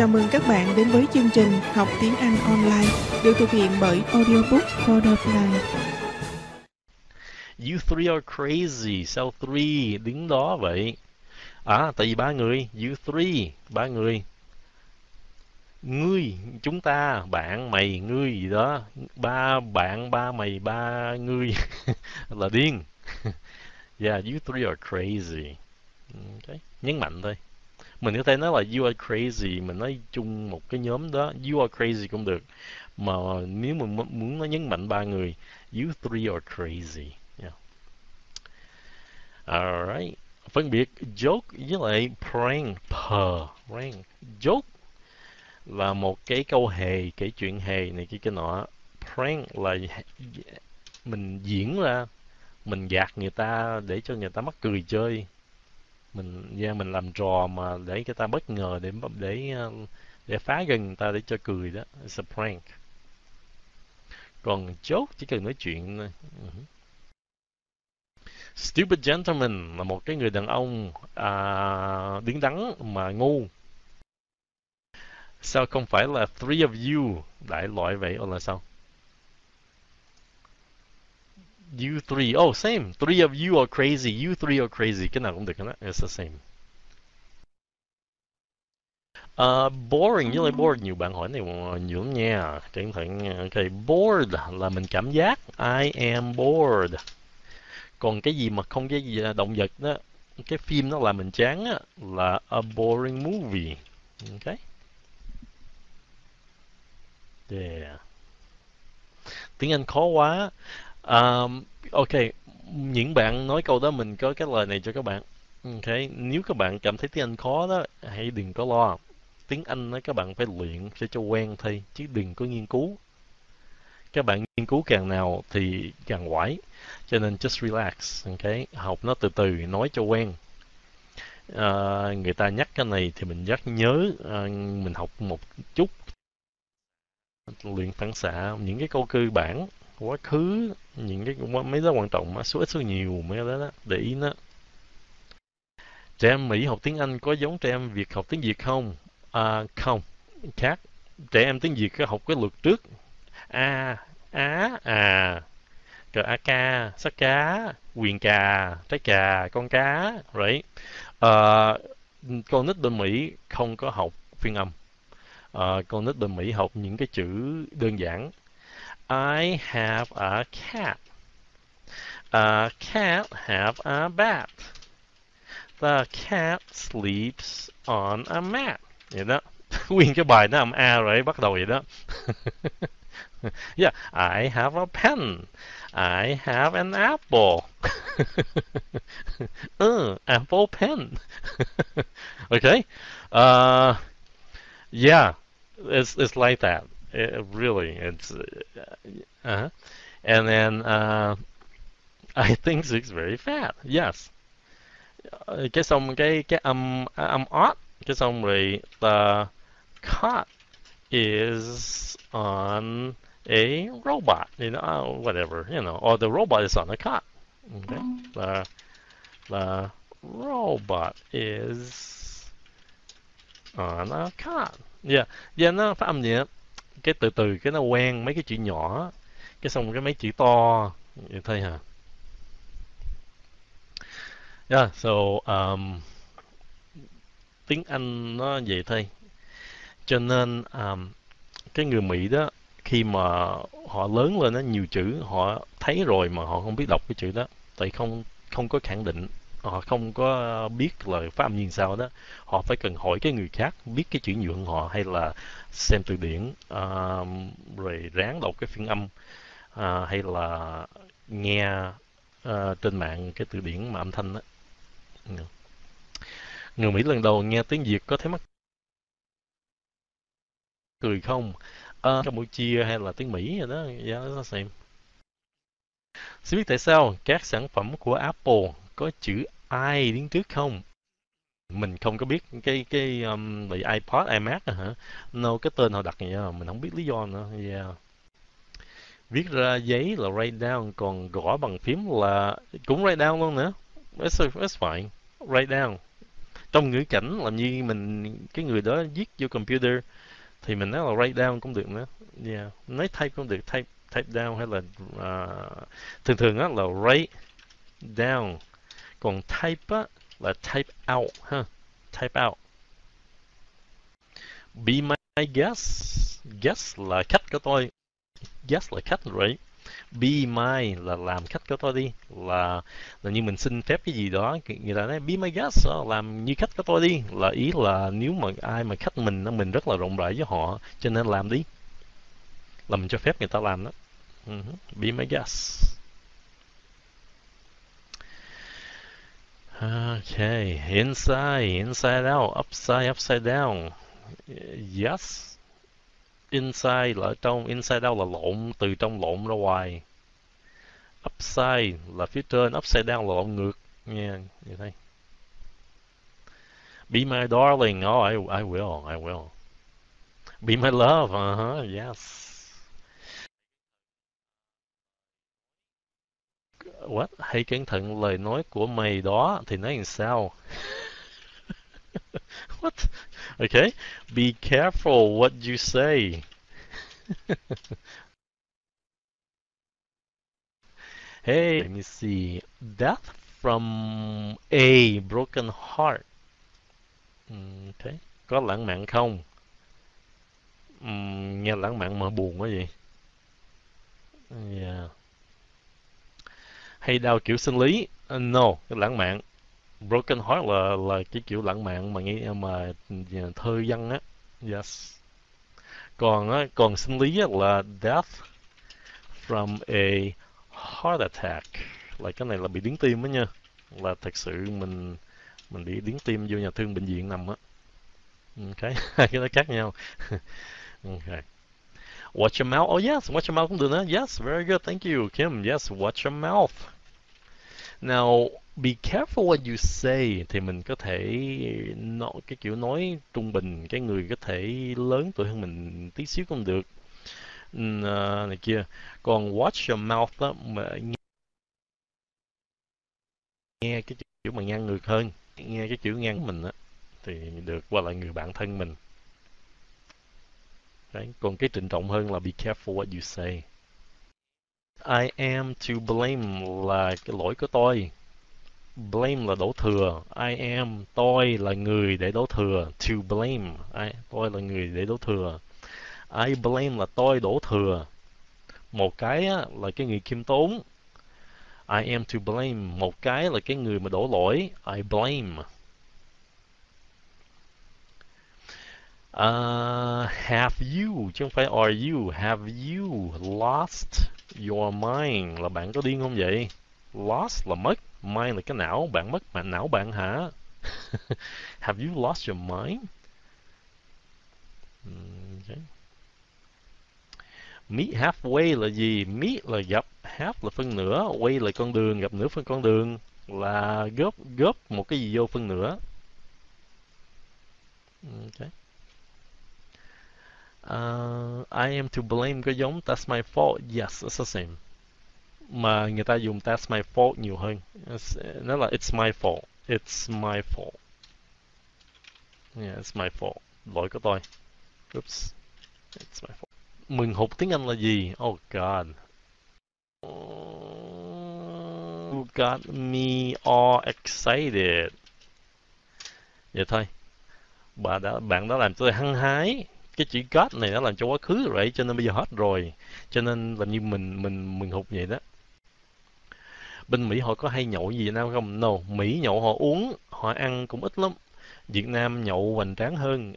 Chào mừng các bạn đến với chương trình Học tiếng Anh online được thực hiện bởi Audiobook for the Blind. You three are crazy. Sao three đứng đó vậy? À, tại vì ba người. You three, ba người. Ngươi, chúng ta, bạn, mày, ngươi gì đó. Ba bạn, ba mày, ba ngươi là điên. yeah, you three are crazy. Okay. Nhấn mạnh thôi. Mình có thể nói là you are crazy, mình nói chung một cái nhóm đó, you are crazy cũng được. Mà nếu mình muốn nó nhấn mạnh ba người, you three are crazy. Yeah. Alright. Phân biệt joke với lại prank, per, prank. Joke là một cái câu hề, kể chuyện hề này kia cái nọ. Prank là mình diễn ra, mình gạt người ta để cho người ta mắc cười chơi mình yeah, mình làm trò mà để người ta bất ngờ để để ờ, để phá gần người ta để cho cười đó it's a prank. Còn chốt chỉ cần nói chuyện thôi. Uh-huh. stupid gentleman là một cái người đàn ông à, đứng đắn mà ngu. Sao không phải là three of you đại loại vậy hoặc là sao? You three. Oh, same. Three of you are crazy. You three are crazy. Cái nào cũng được đó. It's the same. Uh, boring với lại bored nhiều bạn hỏi này nhiều lắm nha cẩn thận ok bored là mình cảm giác I am bored còn cái gì mà không cái gì là động vật đó cái phim nó làm mình chán á là a boring movie ok yeah tiếng Anh khó quá Um, ok, những bạn nói câu đó mình có cái lời này cho các bạn. Ok, nếu các bạn cảm thấy tiếng Anh khó đó, hãy đừng có lo. Tiếng Anh đó các bạn phải luyện sẽ cho quen thôi, chứ đừng có nghiên cứu. Các bạn nghiên cứu càng nào thì càng quải. Cho nên just relax, ok, học nó từ từ, nói cho quen. À, người ta nhắc cái này thì mình nhắc nhớ, à, mình học một chút luyện phản xạ những cái câu cơ bản quá khứ những cái mấy đó quan trọng mà số ít số nhiều mấy cái đó, đó để ý nó. Trẻ em Mỹ học tiếng Anh có giống trẻ em Việt học tiếng Việt không? À, không. Khác. Trẻ em tiếng Việt học cái luật trước. A á à. Cờ a ca sắc cá quyền cà trái cà con cá right? À, con nít bên Mỹ không có học phiên âm. À, con nít bên Mỹ học những cái chữ đơn giản. I have a cat. A cat have a bat. The cat sleeps on a mat. Vậy đó. Nguyên cái bài nó âm A rồi, bắt đầu vậy đó. yeah, I have a pen. I have an apple. uh, apple pen. okay. Uh, yeah, it's it's like that. It, really, it's uh, and then uh, I think it's very fat. Yes. Cái xong cái cái âm âm odd cái xong rồi the cot is on a robot, you know, whatever, you know, or the robot is on a cot. Okay. The the robot is on a cot. Yeah, yeah, phát âm gì đó cái từ từ cái nó quen mấy cái chữ nhỏ cái xong cái mấy chữ to vậy thôi hả? Yeah so um, tiếng Anh nó vậy thôi. Cho nên um, cái người Mỹ đó khi mà họ lớn lên nó nhiều chữ họ thấy rồi mà họ không biết đọc cái chữ đó tại không không có khẳng định họ không có biết là phát âm như sao đó. Họ phải cần hỏi cái người khác biết cái chuyển nhượng họ hay là xem từ điển uh, rồi ráng đọc cái phiên âm uh, hay là nghe uh, trên mạng cái từ điển mà âm thanh đó. Người Mỹ lần đầu nghe tiếng Việt có thấy mắc cười không? Uh, Campuchia hay là tiếng Mỹ rồi đó yeah, nó xem. Xin biết tại sao các sản phẩm của Apple có chữ i đứng trước không? Mình không có biết cái cái um, bị iPod, iMac à hả? No, cái tên họ đặt vậy à, mình không biết lý do nữa. Yeah. Viết ra giấy là write down, còn gõ bằng phím là cũng write down luôn nữa. That's, that's fine. Write down. trong ngữ cảnh làm như mình cái người đó viết vô computer thì mình nói là write down cũng được nữa yeah. nói type cũng được type type down hay là uh, thường thường á là write down còn type á, là type out ha. Type out. Be my guest. Guest là khách của tôi. Guest là khách, right? Be my là làm khách của tôi đi. Là là như mình xin phép cái gì đó người ta nói, be my guest ờ, làm như khách của tôi đi. Là ý là nếu mà ai mà khách mình mình rất là rộng rãi với họ, cho nên làm đi. Là mình cho phép người ta làm đó. Uh-huh. be my guest. Okay, inside, inside out, upside, upside down. Yes, inside là trong inside out là lộn từ trong lộn ra ngoài. Upside là phía trên upside down là lộn ngược. Nha như thế be my darling. Oh I, I will I will. Be my love uh -huh, yes. What hãy cẩn thận lời nói của mày đó thì nói làm sao what? Okay. Be careful what you say. hey, let me see. Death from a broken heart. Mm, okay. Có lãng mạn không? Um, nghe lãng mạn mà buồn quá vậy. Yeah. Hay đau kiểu sinh lý? Uh, no, cái lãng mạn. Broken heart là là cái kiểu lãng mạn mà nghe mà thơ văn á. Yes. Còn á còn sinh lý á, là death from a heart attack. Là cái này là bị điếng tim á nha. Là thật sự mình mình bị điếng tim vô nhà thương bệnh viện nằm á. Ok cái đó khác nhau. Ok watch your mouth. Oh yes watch your mouth. Cũng được nữa yes very good. Thank you Kim. Yes watch your mouth. Now be careful what you say thì mình có thể nói cái kiểu nói trung bình cái người có thể lớn tuổi hơn mình tí xíu cũng được. Uh, này kia. Còn watch your mouth đó mà nghe, nghe cái kiểu mà ngang ngược hơn nghe cái kiểu ngang mình á thì được qua lại người bạn thân mình. Đấy. còn cái trịnh trọng hơn là be careful what you say. I am to blame là cái lỗi của tôi. Blame là đổ thừa. I am tôi là người để đổ thừa. To blame I, tôi là người để đổ thừa. I blame là tôi đổ thừa. Một cái á, là cái người khiêm tốn. I am to blame. Một cái là cái người mà đổ lỗi. I blame. Uh, have you chứ không phải are you have you lost your mind? Là bạn có điên không vậy? Lost là mất mind là cái não bạn mất mà não bạn hả? Have you lost your mind? Ừ, okay. meet halfway là gì? Meet là gặp half là phân nửa way là con đường gặp nửa phân con đường. Là góp góp một cái gì vô phân nửa. Ừ, okay. Uh, I am to blame có giống that's my fault. Yes it's the same mà người ta dùng that's my fault nhiều hơn. Nó là it's my fault. It's my fault. Yeah, it's my fault. Lỗi của tôi. Oops. It's my fault. Mừng hụt tiếng Anh là gì? Oh god. Oh, you got me all excited. Vậy thôi. Bà đã bạn đã làm tôi hăng hái cái chữ God này nó làm cho quá khứ rồi cho nên bây giờ hết rồi. Cho nên làm như mình mình mình hụt vậy đó. Bên Mỹ họ có hay nhậu gì Việt Nam không? No, Mỹ nhậu họ uống, họ ăn cũng ít lắm. Việt Nam nhậu hoành tráng hơn.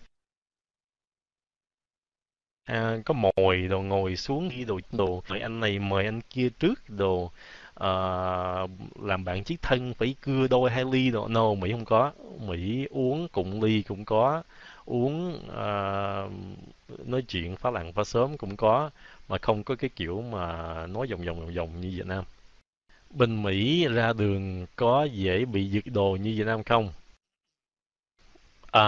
À, có mồi đồ ngồi xuống đi đồ đồ. Mời anh này mời anh kia trước đồ. À, làm bạn chiếc thân phải cưa đôi hai ly đồ. No Mỹ không có. Mỹ uống cùng ly cũng có uống à, nói chuyện phá làng phá sớm cũng có mà không có cái kiểu mà nói vòng vòng vòng vòng như Việt Nam bên Mỹ ra đường có dễ bị giật đồ như Việt Nam không? À,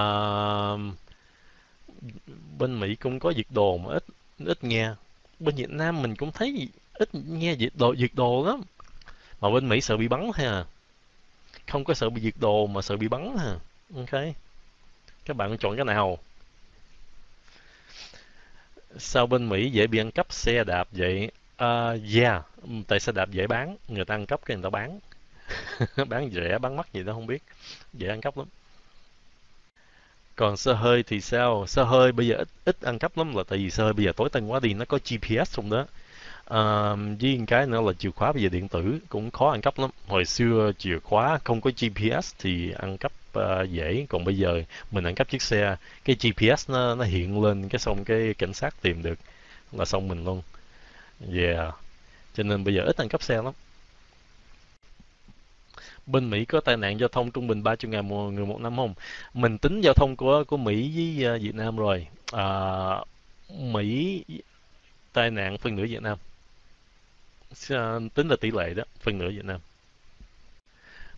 bên Mỹ cũng có giật đồ mà ít ít nghe. Bên Việt Nam mình cũng thấy ít nghe giật đồ giật đồ lắm. Mà bên Mỹ sợ bị bắn thôi à. Không có sợ bị giật đồ mà sợ bị bắn à. ok các bạn chọn cái nào? Sao bên Mỹ dễ bị ăn cắp xe đạp vậy? Uh, yeah. Tại xe đạp dễ bán người ta ăn cắp cái người ta bán. Bán rẻ bán mắc gì đó không biết. Dễ ăn cắp lắm. Còn xe hơi thì sao? Xe hơi bây giờ ít, ít ăn cắp lắm là tại vì xe hơi bây giờ tối tân quá đi nó có GPS trong đó à, với cái nữa là chìa khóa bây giờ điện tử cũng khó ăn cắp lắm hồi xưa chìa khóa không có GPS thì ăn cắp uh, dễ còn bây giờ mình ăn cắp chiếc xe cái GPS nó nó hiện lên cái xong cái cảnh sát tìm được là xong mình luôn yeah cho nên bây giờ ít ăn cắp xe lắm bên Mỹ có tai nạn giao thông trung bình 300 ngàn một người một năm không? Mình tính giao thông của của Mỹ với uh, Việt Nam rồi. À, Mỹ tai nạn phân nửa Việt Nam. Tính là tỷ lệ đó, phân nửa Việt Nam.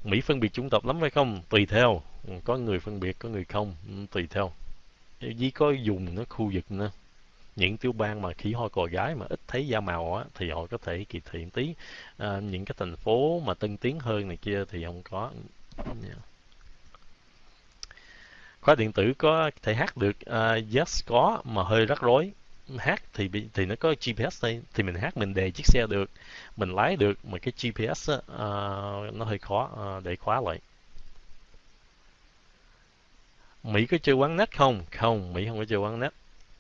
Mỹ phân biệt chủng tộc lắm phải không? Tùy theo. Có người phân biệt, có người không. Ừ, tùy theo. Với có dùng nó khu vực nữa những tiểu bang mà khí hoa cò gái mà ít thấy da màu á thì họ có thể kỳ thị tí à, những cái thành phố mà tân tiến hơn này kia thì không có khóa điện tử có thể hát được uh, yes có mà hơi rắc rối hát thì thì nó có GPS đây thì mình hát mình đề chiếc xe được mình lái được mà cái GPS uh, ờ, nó hơi khó uh, để khóa lại Mỹ có chơi quán nét không? Không, Mỹ không có chơi quán nét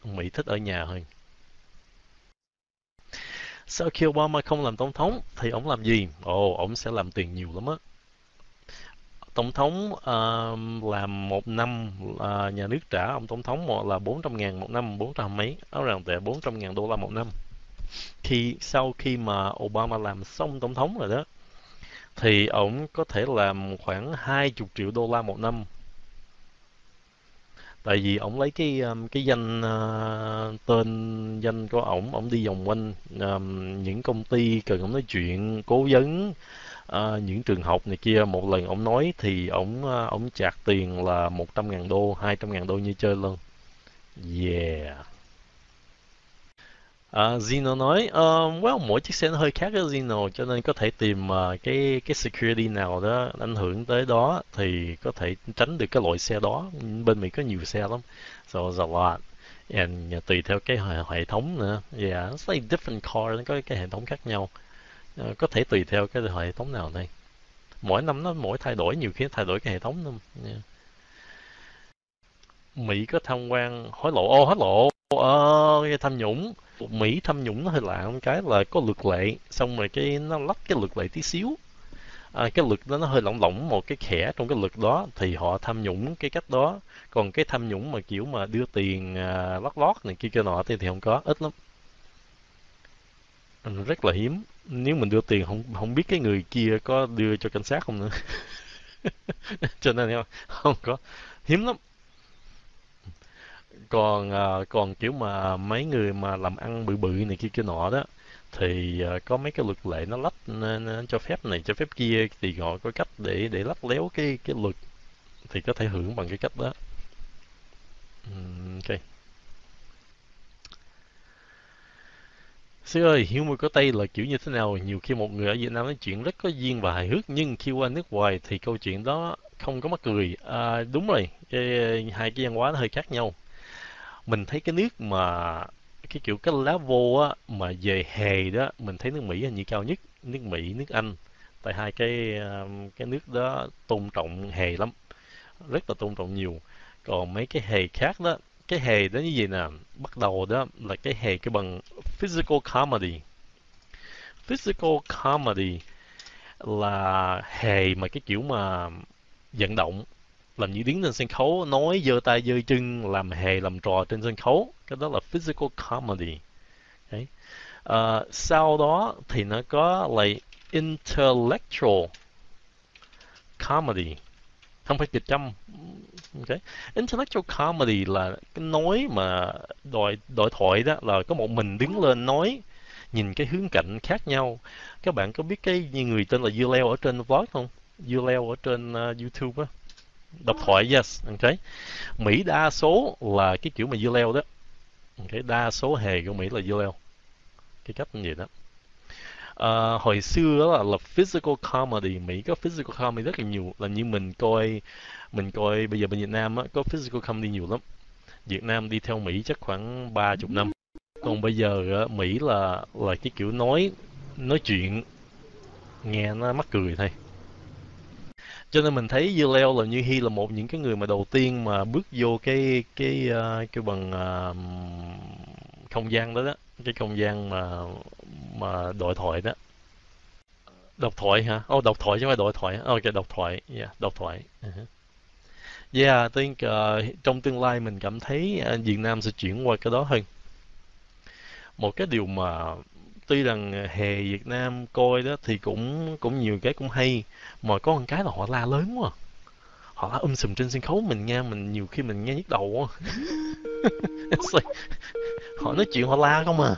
Mỹ thích ở nhà hơn. Sau khi Obama không làm tổng thống thì ông làm gì? Ồ, ông sẽ làm tiền nhiều lắm á. Tổng thống ờ, uh, làm một năm uh, nhà nước trả ông tổng thống một là 400 ngàn một năm, 400 mấy, áo rằng tệ 400 ngàn đô la một năm. Khi sau khi mà Obama làm xong tổng thống rồi đó, thì ông có thể làm khoảng 20 triệu đô la một năm tại vì ổng lấy cái cái danh uh, tên danh của ổng ổng đi vòng quanh um, những công ty cần ổng nói chuyện cố vấn à, những trường học này kia một lần ổng nói thì ổng ông ờ, ổng chạc tiền là 100 ngàn đô 200 ngàn đô như chơi luôn yeah Uh, Zeno nói, uh, well, mỗi chiếc xe nó hơi khác với Zeno, cho nên có thể tìm uh, cái cái security nào đó ảnh hưởng tới đó thì có thể tránh được cái loại xe đó. Bên Mỹ có nhiều xe lắm, so there's a lot. And uh, tùy theo cái hệ, hệ thống nữa, yeah, it's like different car, nó có cái hệ thống khác nhau. Ờ, có thể tùy theo cái hệ thống nào đây. Mỗi năm nó mỗi thay đổi, nhiều khi thay đổi cái hệ thống luôn. Yeah. Mỹ có tham quan hối lộ, ô hối lộ, ờ, tham nhũng. Mỹ tham nhũng nó hơi lạ một cái là có luật lệ xong rồi cái nó lách cái luật lệ tí xíu. À, cái luật đó nó hơi lỏng lỏng một cái khẽ trong cái luật đó thì họ tham nhũng cái cách đó. Còn cái tham nhũng mà kiểu mà đưa tiền à, lót lót này kia kia nọ thì, thì không có ít lắm. Rất là hiếm nếu mình đưa tiền không không biết cái người kia có đưa cho cảnh sát không nữa. Cho nên không, không có. Hiếm lắm. Còn à, còn kiểu mà mấy người mà làm ăn bự bự này kia kia nọ đó thì à, có mấy cái luật lệ nó lách nó cho phép này cho phép kia thì họ có cách để để lách léo cái cái luật thì có thể hưởng bằng cái cách đó. Ok. Sư ơi, humor có Tây là kiểu như thế nào? Nhiều khi một người ở Việt Nam nói chuyện rất có duyên và hài hước, nhưng khi qua nước ngoài thì câu chuyện đó không có mắc cười. À, đúng rồi, cái, hai cái văn hóa nó hơi khác nhau mình thấy cái nước mà cái kiểu cái lá vô á mà về hề đó mình thấy nước Mỹ hình như cao nhất nước Mỹ nước Anh tại hai cái um, cái nước đó tôn trọng hề lắm rất là tôn trọng nhiều còn mấy cái hề khác đó cái hề đó như vậy nè. Bắt đầu đó là cái hề cái bằng physical comedy. Physical comedy là hề mà cái kiểu mà vận động làm như đứng trên sân khấu nói giơ tay giơ chân làm hề làm trò trên sân khấu. Cái đó là physical comedy. Okay. uh, ờ, sau đó thì nó có là intellectual comedy không phải kịch châm okay. intellectual comedy là cái nói mà đòi đòi thoại đó là có một mình đứng lên nói nhìn cái hướng cạnh khác nhau. Các bạn có biết cái như người tên là Dưa Leo ở trên vlog không? Dưa Leo ở trên uh, YouTube á. Độc thoại yes. Ok mỹ đa số là cái kiểu mà dưa leo đó. Cái đa số hề của mỹ là dưa leo cái cách như vậy đó. Ờ, hồi xưa đó là, là physical comedy Mỹ có physical comedy rất là nhiều là như mình coi mình coi bây giờ bên Việt Nam á có physical comedy nhiều lắm. Việt Nam đi theo Mỹ chắc khoảng ba chục năm. Còn bây giờ á, Mỹ là là cái kiểu nói nói chuyện nghe nó mắc cười thôi. Cho nên mình thấy Dưa Leo là Như Hy là một những cái người mà đầu tiên mà bước vô cái cái ờ, cái bằng uh, không gian đó đó cái không gian mà mà đổi thoại đó độc thoại hả? Oh, độc thoại chứ không phải đổi thoại. Ok, độc thoại. Yeah, độc thoại. Uh-huh. Yeah, I think uh, trong tương lai mình cảm thấy uh, Việt Nam sẽ chuyển qua cái đó hơn. Một cái điều mà tuy rằng hè Việt Nam coi đó thì cũng cũng nhiều cái cũng hay mà có một cái là họ la lớn quá. Họ la um sùm trên sân khấu mình nghe mình nhiều khi mình nghe nhức đầu quá. Like, họ nói chuyện họ la không à.